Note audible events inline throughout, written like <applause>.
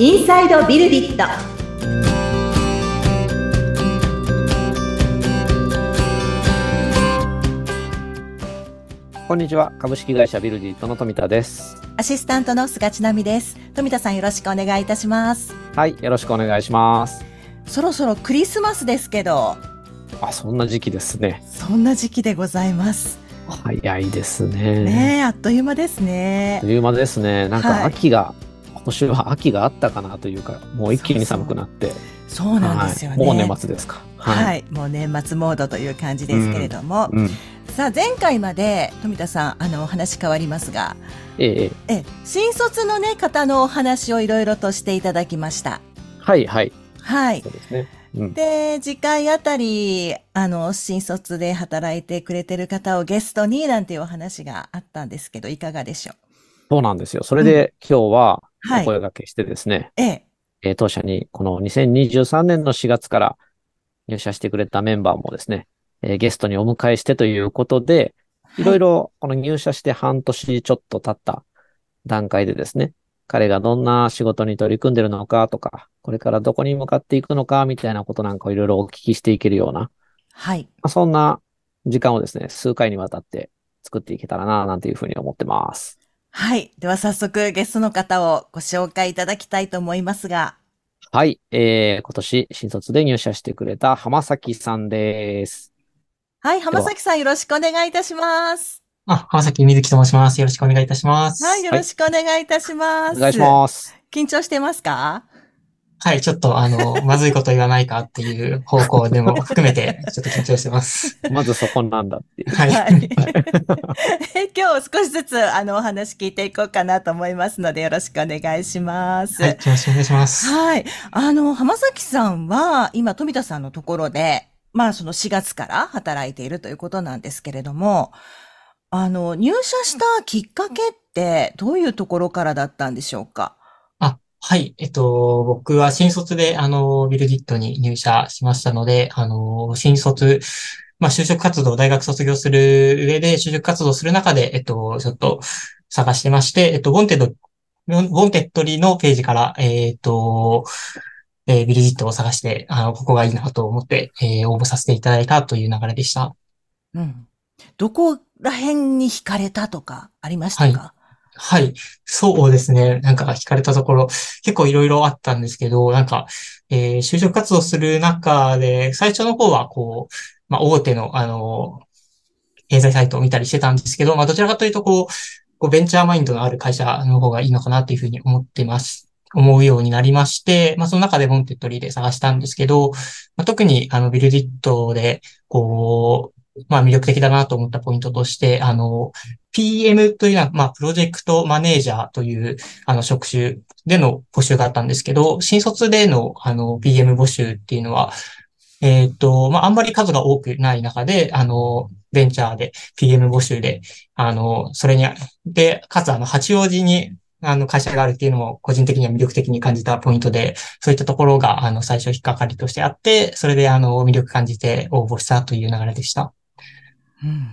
インサイドビルディットこんにちは。株式会社ビルディットの富田です。アシスタントの菅千奈美です。富田さんよろしくお願いいたします。はい。よろしくお願いします。そろそろクリスマスですけど、あ、そんな時期ですね。そんな時期でございます。早いですね。ねえ、あっという間ですあっねと。いう間ですね。なんはいか秋が、今年は秋があったかなというか、もう一気に寒くなって。そうなんですよね。はいもう年末ですか。はい、もう年末モードという感じですけれども、うん。さあ前回まで富田さんあのお話変わりますが、ええええ。え新卒のね方のお話をいろいろとしていただきました。はいはい。はいそ。うですね。うん。で、次回あたり、あの、新卒で働いてくれてる方をゲストになんていうお話があったんですけど、いかがでしょう？そうなんですよ。それで、今日ははいお声掛けしてですね、ええ。えー当社にこの2023年の4月から入社してくれたメンバーもですね、えーゲストにお迎えしてということで、いろいろこの入社して半年ちょっと経った段階でですね、彼がどんな仕事に取り組んでるのかとか、これからどこに向かっていくのかみたいなことなんかをいろいろお聞きしていけるような、まはい。あそんな時間をですね、数回にわたって作っていけたらな、なんていうふうに思ってます。はい。では早速ゲストの方をご紹介いただきたいと思いますが、はい、えー、今年新卒で入社してくれた浜崎さんです。はい。浜崎さんよろしくお願いいたします。あ、浜崎瑞希と申します。よろしくお願いいたします。はい。よろしくお願いいたします。お願いします。緊張してますか？はい、ちょっとあの、まずいこと言わないかっていう方向でも含めて、ちょっと緊張してます。まずそこなんだっていう。はい。はい。え <laughs> 今日少しずつあのお話聞いていこうかなと思いますのでよろしくお願いします。はい、よろしくお願いします。はい。あの、浜崎さんは、今、富田さんのところで、まあ、その4月から働いているということなんですけれども、あの、入社したきっかけって、どういうところからだったんでしょうか？あ、はい。えっと、僕は新卒で、あの、ビルディットに入社しましたので、あの、新卒、まあ、就職活動、大学卒業する上で、就職活動する中で、えっと、ちょっと探してまして、えっと、 Wantedly、Wantedly のページから、えっと、えービルディットを探して、あの、ここがいいなと思って、えー応募させていただいたという流れでした。うん。どこら辺に惹かれたとか、ありましたか？はい。はいそうですね。なんか惹かれたところ、結構いろいろあったんですけど、なんか、えー就職活動する中で、最初の方は、こう、まあ、大手の、あの、掲載サイトを見たりしてたんですけど、まあ、どちらかというと、こう、こうベンチャーマインドのある会社の方がいいのかなっていうふうに思ってます。思うようになりまして、まあ、その中で Wantedly で探したんですけど、まあ、特に、あの、ビルディットで、こう、まあ、魅力的だなと思ったポイントとして、あの、PM というのは、まあ、プロジェクトマネージャーという、あの、職種での募集があったんですけど、新卒での、あの、PM 募集っていうのは、えっと、まあ、あんまり数が多くない中で、あの、ベンチャーで PM 募集で、あの、それに、で、かつ、あの、八王子に、あの、会社があるっていうのも、個人的には魅力的に感じたポイントで、そういったところが、あの、最初引っかかりとしてあって、それで、あの、魅力感じて応募したという流れでした。うん。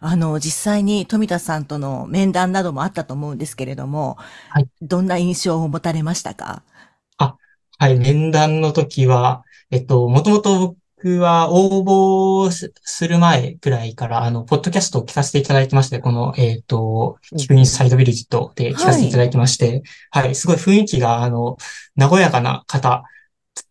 あの、実際に富田さんとの面談などもあったと思うんですけれども、はい。どんな印象を持たれましたか？はい、面談の時は、えっと、もともと僕は応募すする前くらいから、あの、ポッドキャストを聞かせていただいてまして、この、えっと、聞くインサイドビルジットで聞かせていただいてまして、はい、すごい雰囲気が、あの、和やかな方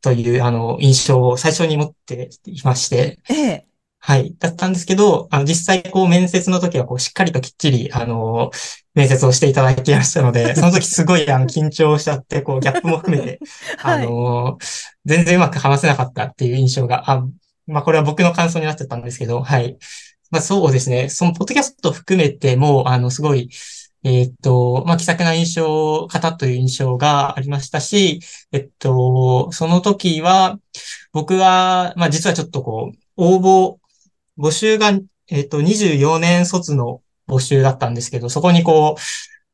という、あの、印象を最初に持っていまして、ええ。はい。だったんですけど、あの、実際、こう、面接の時は、こう、しっかりときっちり、あの、面接をしていただいていましたので、その時すごい、あの、緊張しちゃって、こう、ギャップも含めて、<laughs> あの、全然うまく話せなかったっていう印象が、あ、まあ、これは僕の感想になっちゃったんですけど、はい。まあ、そうですね。その、ポッドキャスト含めても、あの、すごい、えーっと、まあ、気さくな印象、方という印象がありましたし、えっと、その時は、僕は、まあ、実はちょっとこう、応募、募集が、えっと、24年卒の募集だったんですけど、そこにこう、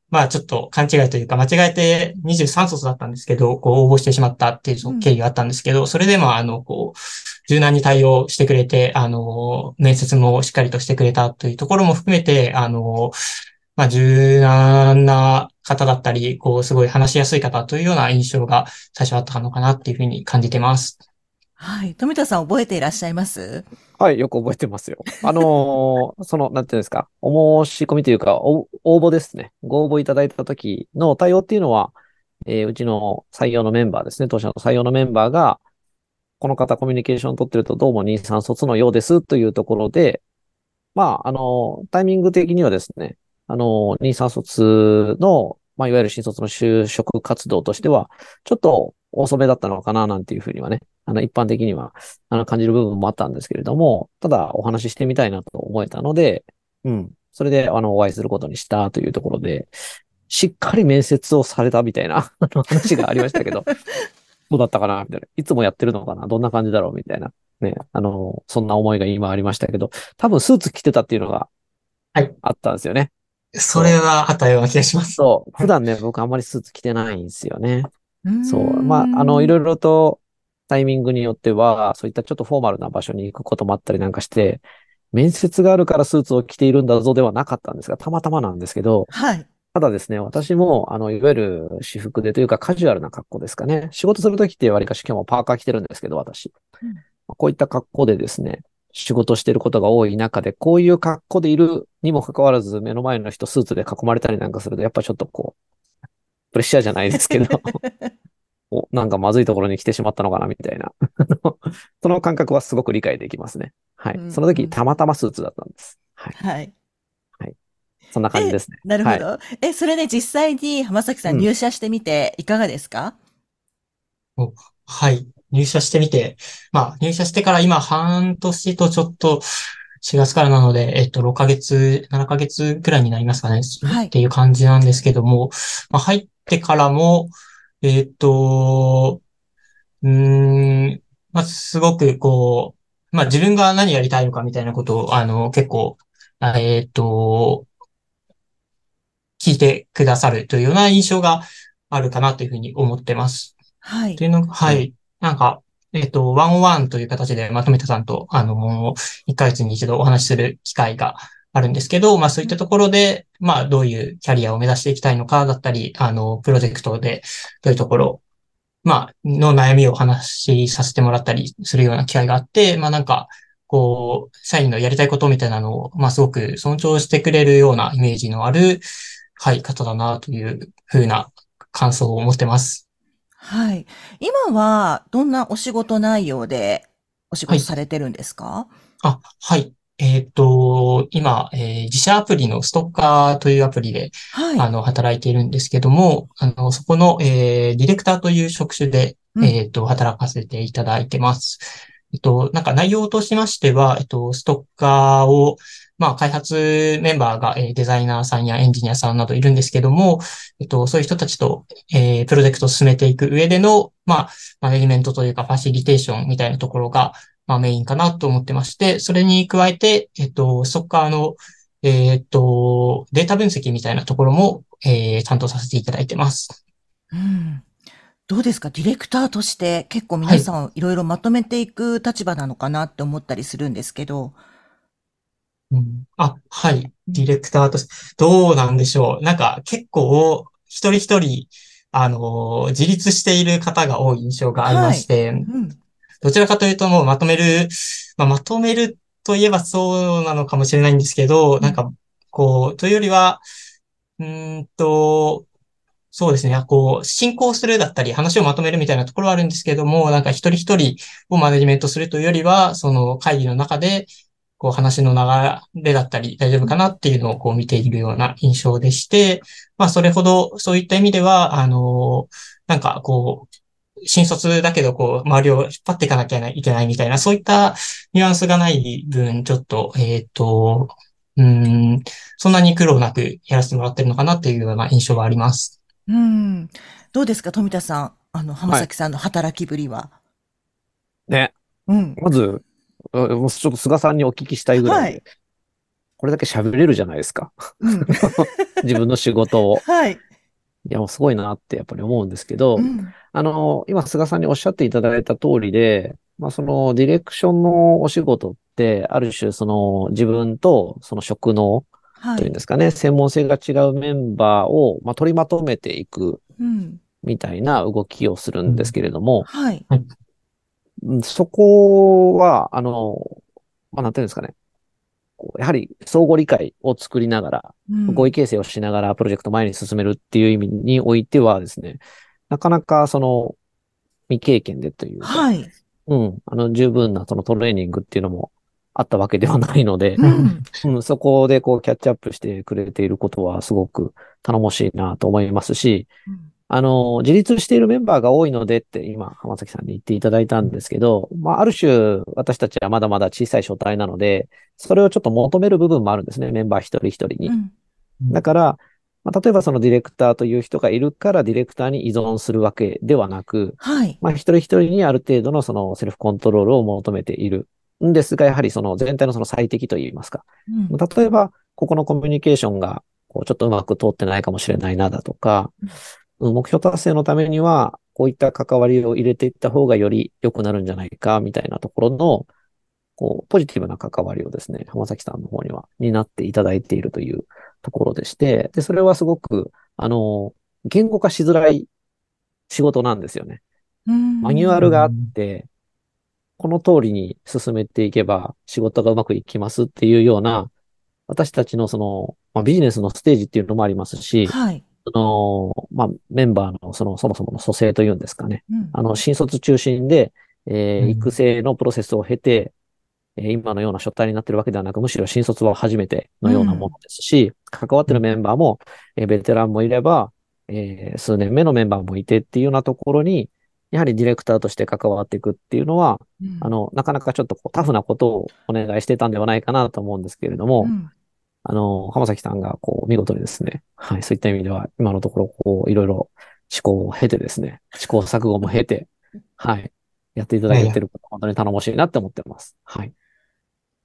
まあちょっと勘違いというか、間違えて23卒だったんですけど、こう応募してしまったっていう経緯があったんですけど、それでもあの、こう、柔軟に対応してくれて、あの、面接もしっかりとしてくれたというところも含めて、あの、まあ柔軟な方だったり、こう、すごい話しやすい方というような印象が最初あったのかなっていうふうに感じてます。はい。富田さん覚えていらっしゃいます？はい、よく覚えてますよ。あのー <laughs> その、なんていうんですか、お申し込みというか、応募ですね。ご応募いただいた時の対応っていうのは、えーうちの採用のメンバーですね、当社の採用のメンバーが、この方コミュニケーションを取ってるとどうも2、3卒のようですというところで、まあ、あの、タイミング的にはですね、あの、2、3卒の、まあ、いわゆる新卒の就職活動としては、ちょっと遅めだったのかな、なんていうふうにはね、あの、一般的には、あの、感じる部分もあったんですけれども、ただ、お話ししてみたいなと思えたので、うん。それで、あの、お会いすることにしたというところで、しっかり面接をされたみたいな話がありましたけど、<laughs> どうだったかなみたいな。いつもやってるのかなどんな感じだろうみたいな。ね。あの、そんな思いが今ありましたけど、多分スーツ着てたっていうのがはい、あったんですよね。それはあったような気がします。そう。普段ね、僕あんまりスーツ着てないんですよね。そう。まあ、あの、いろいろとタイミングによっては、そういったちょっとフォーマルな場所に行くこともあったりなんかして、面接があるからスーツを着ているんだぞではなかったんですが、たまたまなんですけど、はい。ただですね、私も、あの、いわゆる私服でというかカジュアルな格好ですかね。仕事するときってわりかし今日もパーカー着てるんですけど、私。うんこういった格好でですね、仕事してることが多い中で、こういう格好でいるにもかかわらず、目の前の人スーツで囲まれたりなんかすると、やっぱちょっとこう、プレッシャーじゃないですけど、<laughs> お、なんかまずいところに来てしまったのかな、みたいな。<laughs> その感覚はすごく理解できますね。はい。うんその時、たまたまスーツだったんです。はい。はい。そんな感じですね。なるほど。はいえ、それね、実際に浜崎さんうん入社してみていかがですか、はい。入社してみて、まあ、入社してから今半年とちょっと、4月からなので、えっと、6ヶ月、7ヶ月くらいになりますかね。はいっていう感じなんですけども、まあ、入ってからも、えっと、うーん、まあ、すごくこう、まあ、自分が何やりたいのかみたいなことを、あの、結構、あえっと、聞いてくださるというような印象があるかなというふうに思ってます。はいと。いうのが、はい。なんか、えっと、ワンオワンという形でまとめたさんと、あの、1ヶ月に一度お話しする機会があるんですけど、まあそういったところで、まあどういうキャリアを目指していきたいのかだったり、あの、プロジェクトでどういうところ、まあ、の悩みをお話しさせてもらったりするような機会があって、まあなんか、こう、社員のやりたいことみたいなのを、まあすごく尊重してくれるようなイメージのある、はい、方だなというふうな感想を持ってます。はい。今はどんなお仕事内容でお仕事されてるんですか、あ、はい。えっと、今、えー自社アプリのストッカーというアプリで、はい。あの、働いているんですけども、あの、そこの、えーディレクターという職種で、うんえっと、働かせていただいてます。えっと、なんか内容としましては、えっと、ストッカーを、まあ、開発メンバーが、えーデザイナーさんやエンジニアさんなどいるんですけども、えっと、そういう人たちと、えープロジェクトを進めていく上での、まあ、マネジメントというか、ファシリテーションみたいなところが、まあ、メインかなと思ってまして、それに加えて、えっと、ストッカーの、えっと、データ分析みたいなところも、えー担当させていただいてます。うん。どうですか？ディレクターとして結構皆さんいろいろまとめていく立場なのかなって思ったりするんですけど。うんあ、はい。ディレクターとして、どうなんでしょう。なんか結構、一人一人、あの、自立している方が多い印象がありまして、うん。どちらかというともうまとめる、まあ、まとめるといえばそうなのかもしれないんですけど、なんか、こう、というよりは、うーんと、そうですね、こう、進行するだったり、話をまとめるみたいなところはあるんですけども、なんか一人一人をマネジメントするというよりは、その会議の中で、こう話の流れだったり、大丈夫かなっていうのをこう見ているような印象でして、まあそれほど、そういった意味では、あの、なんかこう、新卒だけど、こう、周りを引っ張っていかなきゃいけないみたいな、そういったニュアンスがない分、ちょっと、えっと、うーん、そんなに苦労なくやらせてもらってるのかなっていうような印象はあります。うん。どうですか富田さん？あの、浜崎さんの働きぶりは。ね。うん。まず、あもうちょっと菅さんにお聞きしたいぐらいで、はいこれだけ喋れるじゃないですか。うん。<laughs> 自分の仕事を。はい。いや、もうすごいなってやっぱり思うんですけど、うん。あの、今、菅さんにおっしゃっていただいた通りで、まあ、その、ディレクションのお仕事って、ある種、その、自分と、その職能というんはい。ですかね、専門性が違うメンバーを、まあ、取りまとめていくうん。みたいな動きをするんですけれども、はい。うんそこは、あの、まあ、なんていうんですかね。やはり相互理解を作りながら、うん合意形成をしながらプロジェクト前に進めるっていう意味においてはですね、なかなかその未経験でというか、はい。うん、あの十分なそのトレーニングっていうのもあったわけではないので、うん。うん、そこでこうキャッチアップしてくれていることはすごく頼もしいなと思いますし、あの、自立しているメンバーが多いのでって今、浜崎さんに言っていただいたんですけど、まあ、ある種、私たちはまだまだ小さい書体なので、それをちょっと求める部分もあるんですね、メンバー一人一人に。うん。だから、まあ、例えばそのディレクターという人がいるからディレクターに依存するわけではなく、はい。まあ、一人一人にある程度のそのセルフコントロールを求めているんですが、やはりその全体のその最適といいますか。うん例えば、ここのコミュニケーションが、こう、ちょっとうまく通ってないかもしれないなだとか、目標達成のためには、こういった関わりを入れていった方がより良くなるんじゃないか、みたいなところの、こう、ポジティブな関わりをですね、浜崎さんの方には、担っていただいているというところでして、で、それはすごく、あの、言語化しづらい仕事なんですよね。うんマニュアルがあって、この通りに進めていけば仕事がうまくいきますっていうような、私たちのその、まあ、ビジネスのステージっていうのもありますし、はい。その、まあ、メンバーのその、そもそもの組成というんですかね。うん。あの、新卒中心で、えーうん。育成のプロセスを経て、えー今のような書体になってるわけではなく、むしろ新卒は初めてのようなものですし、関わってるメンバーも、えーベテランもいれば、えー数年目のメンバーもいてっていうようなところに、やはりディレクターとして関わっていくっていうのは、うん。あの、なかなかちょっとこうタフなことをお願いしてたんではないかなと思うんですけれども、うんあの、浜崎さんがこう見事にですね、はい、そういった意味では今のところこういろいろ試行を経てですね、試行錯誤も経て、はい、やっていただいてること本当に頼もしいなって思ってます。はい。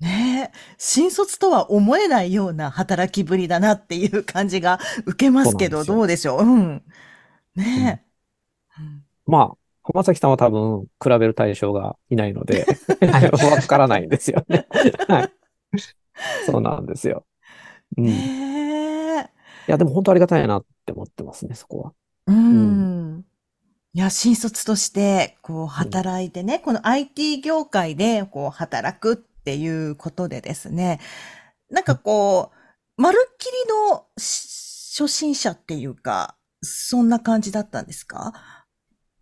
ねえ、新卒とは思えないような働きぶりだなっていう感じが受けますけど、どうでしょう？うん。ねえ。うんまあ、浜崎さんは多分比べる対象がいないので、は <laughs> い <laughs> わからないんですよね。はい。そうなんですよ。うん。い。や、でも本当ありがたいなって思ってますね、そこは。うん。いや、新卒として、こう、働いてね、この IT 業界で、こう、働くっていうことでですね、なんかこう、まるっきりのし初心者っていうか、そんな感じだったんですか？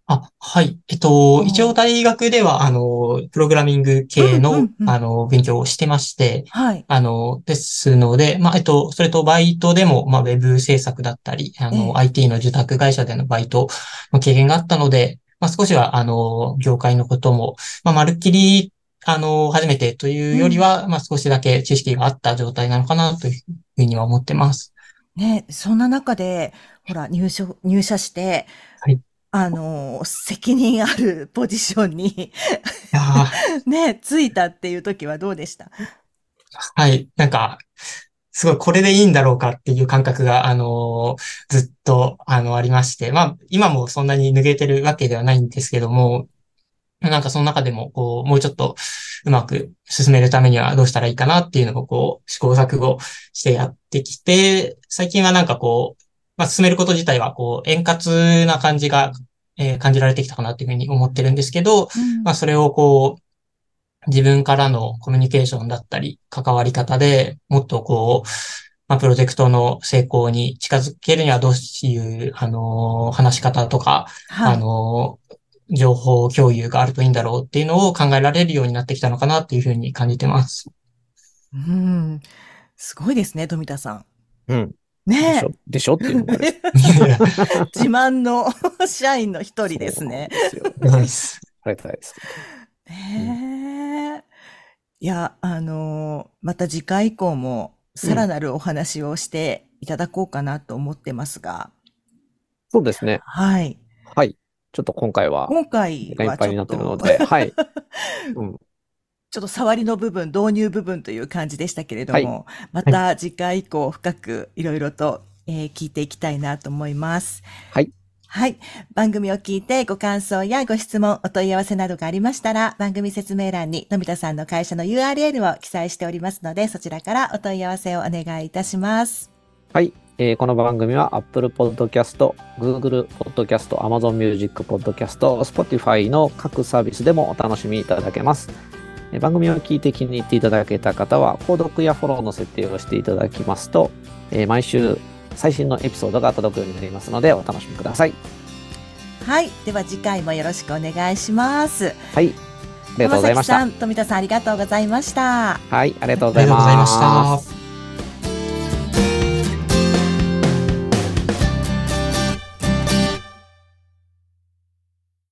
あ、はい。えっとう、ん一応大学では、あの、プログラミング系うんうのんう、んあの、勉強をしてまして、はい。あの、ですので、まあ、えっと、それとバイトでも、まあ、ウェブ制作だったり、あええの、IT の受託会社でのバイトの経験があったので、まあ、少しは、あの、業界のことも、まあ、まるっきり、あの、初めてというよりは、まあ、少しだけ知識があった状態なのかな、というふうには思ってます。ね、そんな中で、ほら、入所、入社して、はいあの、責任あるポジションに、<laughs> ね、ついたっていう時はどうでした？はい。なんか、すごいこれでいいんだろうかっていう感覚が、あのーずっと、あの、ありまして。まあ、今もそんなに抜けてるわけではないんですけども、なんかその中でも、こう、もうちょっとうまく進めるためにはどうしたらいいかなっていうのを、こう、試行錯誤してやってきて、最近はなんかこう、まあ、進めること自体は、こう、円滑な感じが、えー感じられてきたかなっていうふうに思ってるんですけど、まあ、それをこう、自分からのコミュニケーションだったり、関わり方でもっとこう、まあ、プロジェクトの成功に近づけるにはどういう、あのー話し方とか、はい。あのー情報共有があるといいんだろうっていうのを考えられるようになってきたのかなっていうふうに感じてます。うん。すごいですね、富田さん。うん。でねしょ？でしょ？っていうの自慢の社員の一人ですね。ナイス。ありがたいです。ねえ。いや、あのまた次回以降もさらなるお話をしていただこうかなと思ってますが、そうですね。はい。はい。ちょっと今回は、今回時間いっぱいになってるので、はい。<laughs> うん。ちょっと触りの部分、導入部分という感じでしたけれども、はまた次回以降深くいろいろと、えー聞いていきたいなと思います。はい。はい。番組を聞いてご感想やご質問、お問い合わせなどがありましたら、番組説明欄に富田さんの会社の URL を記載しておりますので、そちらからお問い合わせをお願いいたします。はい。えーこの番組は Apple Podcast、Google Podcast、Amazon Music Podcast、Spotify の各サービスでもお楽しみいただけます。えー番組を聞いて気に入っていただけた方は、購読やフォローの設定をしていただきますと、えー毎週最新のエピソードが届くようになりますので、お楽しみください。はい。では次回もよろしくお願いします。はい。ありがとうございました。浜崎さん、富田さんありがとうございました。はい、ありがとうあございまし。た。